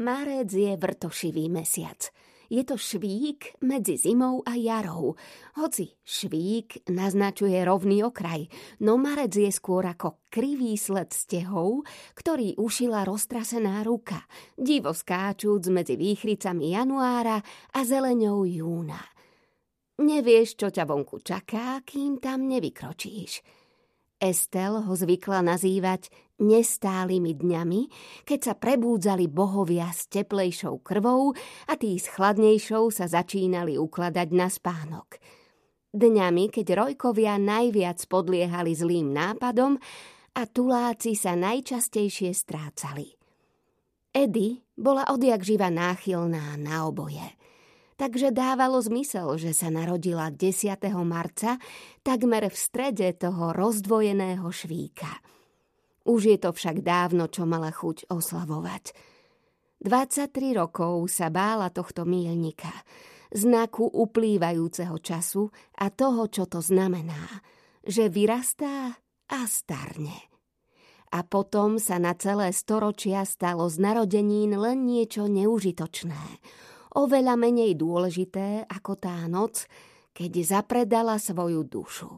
Márec je vrtošivý mesiac. Je to švík medzi zimou a jarou. Hoci švík naznačuje rovný okraj, no marec je skôr ako krivý sled stehov, ktorý ušila roztrasená ruka, divo skáčúc medzi výchricami januára a zeleňou júna. Nevieš, čo ťa vonku čaká, kým tam nevykročíš. Estel ho zvykla nazývať nestálymi dňami, keď sa prebúdzali bohovia s teplejšou krvou a tí s chladnejšou sa začínali ukladať na spánok. Dňami, keď rojkovia najviac podliehali zlým nápadom a tuláci sa najčastejšie strácali. Edy bola odjak živa náchylná na oboje – takže dávalo zmysel, že sa narodila 10. marca takmer v strede toho rozdvojeného švíka. Už je to však dávno, čo mala chuť oslavovať. 23 rokov sa bála tohto mílnika, znaku uplývajúceho času a toho, čo to znamená, že vyrastá a starne. A potom sa na celé storočia stalo z narodenín len niečo neužitočné – oveľa menej dôležité ako tá noc, keď zapredala svoju dušu.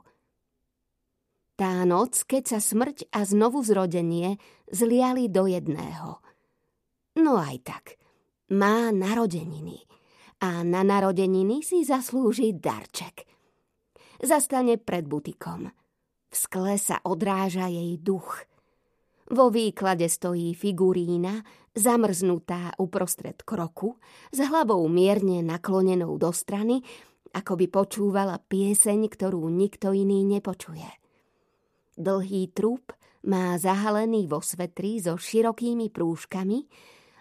Tá noc, keď sa smrť a znovu zrodenie zliali do jedného. No aj tak, má narodeniny a na narodeniny si zaslúži darček. Zastane pred butikom. V skle sa odráža jej duch – vo výklade stojí figurína, zamrznutá uprostred kroku, s hlavou mierne naklonenou do strany, ako by počúvala pieseň, ktorú nikto iný nepočuje. Dlhý trup má zahalený vo svetri so širokými prúžkami,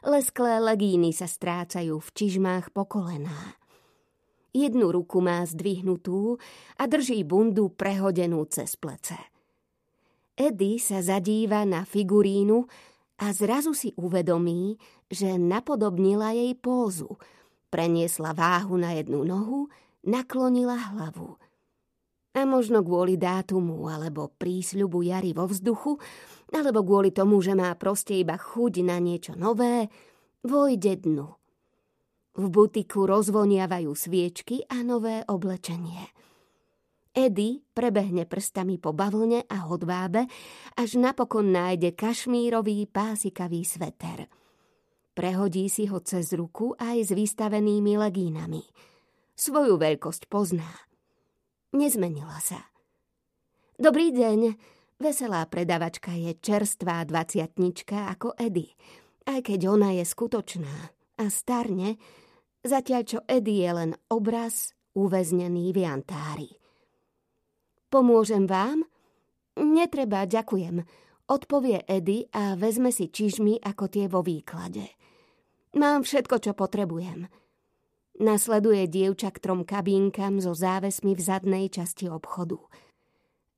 lesklé legíny sa strácajú v čižmách po kolená. Jednu ruku má zdvihnutú a drží bundu prehodenú cez plece. Edy sa zadíva na figurínu a zrazu si uvedomí, že napodobnila jej pózu. Preniesla váhu na jednu nohu, naklonila hlavu. A možno kvôli dátumu, alebo prísľubu jary vo vzduchu, alebo kvôli tomu, že má proste iba chuť na niečo nové, vojde dnu. V butiku rozvoniavajú sviečky a nové oblečenie – Edy prebehne prstami po bavlne a hodvábe, až napokon nájde kašmírový pásikavý sveter. Prehodí si ho cez ruku aj s vystavenými legínami. Svoju veľkosť pozná. Nezmenila sa. Dobrý deň, veselá predavačka je čerstvá dvaciatnička ako Edy, aj keď ona je skutočná a starne, zatiaľ čo Edy je len obraz uväznený v jantári. Pomôžem vám? Netreba, ďakujem, odpovie Edy a vezme si čižmy ako tie vo výklade. Mám všetko, čo potrebujem. Nasleduje dievča k trom kabínkam so závesmi v zadnej časti obchodu.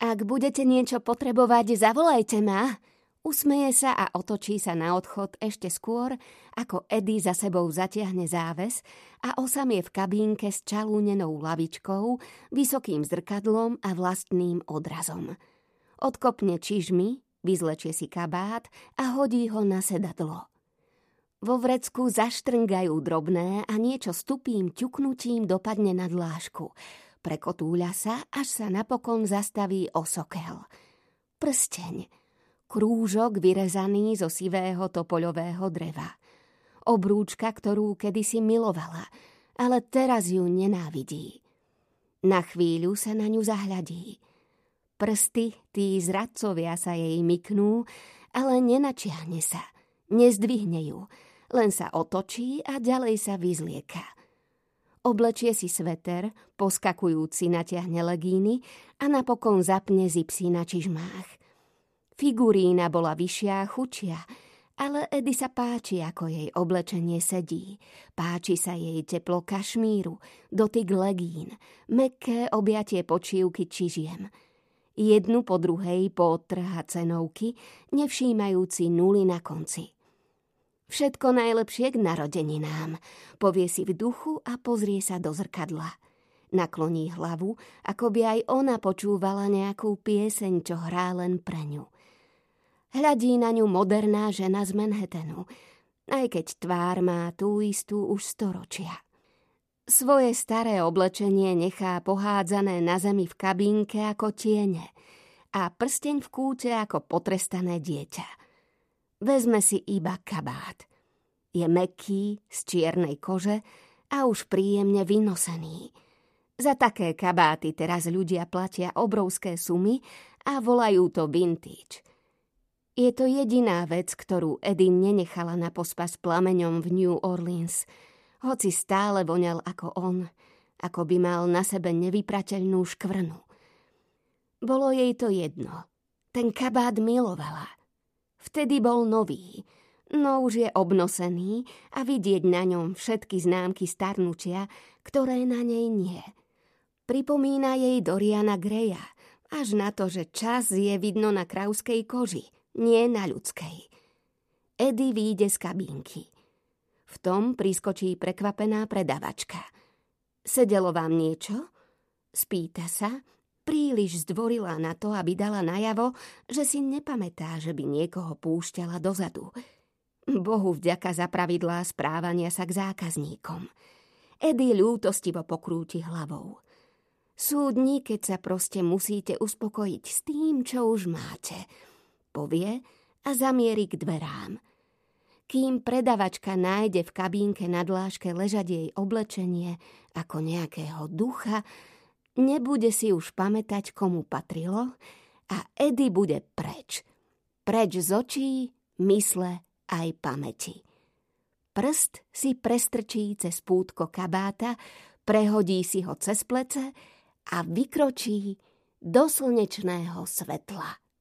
Ak budete niečo potrebovať, zavolajte ma, Usmeje sa a otočí sa na odchod ešte skôr, ako Eddie za sebou zatiahne záves a osam je v kabínke s čalúnenou lavičkou, vysokým zrkadlom a vlastným odrazom. Odkopne čižmy, vyzlečie si kabát a hodí ho na sedadlo. Vo vrecku zaštrngajú drobné a niečo stupým ťuknutím dopadne na dlášku. Prekotúľa sa, až sa napokon zastaví osokel. Prsteň – krúžok vyrezaný zo sivého topoľového dreva. Obrúčka, ktorú kedysi milovala, ale teraz ju nenávidí. Na chvíľu sa na ňu zahľadí. Prsty, tí zradcovia sa jej myknú, ale nenačiahne sa, nezdvihne ju, len sa otočí a ďalej sa vyzlieka. Oblečie si sveter, poskakujúci natiahne legíny a napokon zapne zipsy na čižmách. Figurína bola vyššia a chučia, ale Edy sa páči, ako jej oblečenie sedí. Páči sa jej teplo kašmíru, dotyk legín, mekké objatie počívky čižiem. Jednu po druhej poodtrhá cenovky, nevšímajúci nuly na konci. Všetko najlepšie k narodeninám, povie si v duchu a pozrie sa do zrkadla. Nakloní hlavu, ako by aj ona počúvala nejakú pieseň, čo hrá len pre ňu. Hľadí na ňu moderná žena z Manhattanu. aj keď tvár má tú istú už storočia. Svoje staré oblečenie nechá pohádzané na zemi v kabínke ako tiene a prsteň v kúte ako potrestané dieťa. Vezme si iba kabát. Je meký, z čiernej kože a už príjemne vynosený. Za také kabáty teraz ľudia platia obrovské sumy a volajú to vintage. Je to jediná vec, ktorú Edin nenechala na pospas plameňom v New Orleans – hoci stále voňal ako on, ako by mal na sebe nevyprateľnú škvrnu. Bolo jej to jedno. Ten kabát milovala. Vtedy bol nový, no už je obnosený a vidieť na ňom všetky známky starnutia, ktoré na nej nie. Pripomína jej Doriana Greja, až na to, že čas je vidno na krauskej koži, nie na ľudskej. Eddie vyjde z kabínky. V tom priskočí prekvapená predavačka. Sedelo vám niečo? Spýta sa, príliš zdvorila na to, aby dala najavo, že si nepamätá, že by niekoho púšťala dozadu. Bohu vďaka za pravidlá správania sa k zákazníkom. Edy ľútostivo pokrúti hlavou. Sú dni, keď sa proste musíte uspokojiť s tým, čo už máte. Povie a zamierí k dverám – kým predavačka nájde v kabínke na dláške ležať jej oblečenie ako nejakého ducha, nebude si už pamätať, komu patrilo a Edy bude preč. Preč z očí, mysle aj pamäti. Prst si prestrčí cez pútko kabáta, prehodí si ho cez plece a vykročí do slnečného svetla.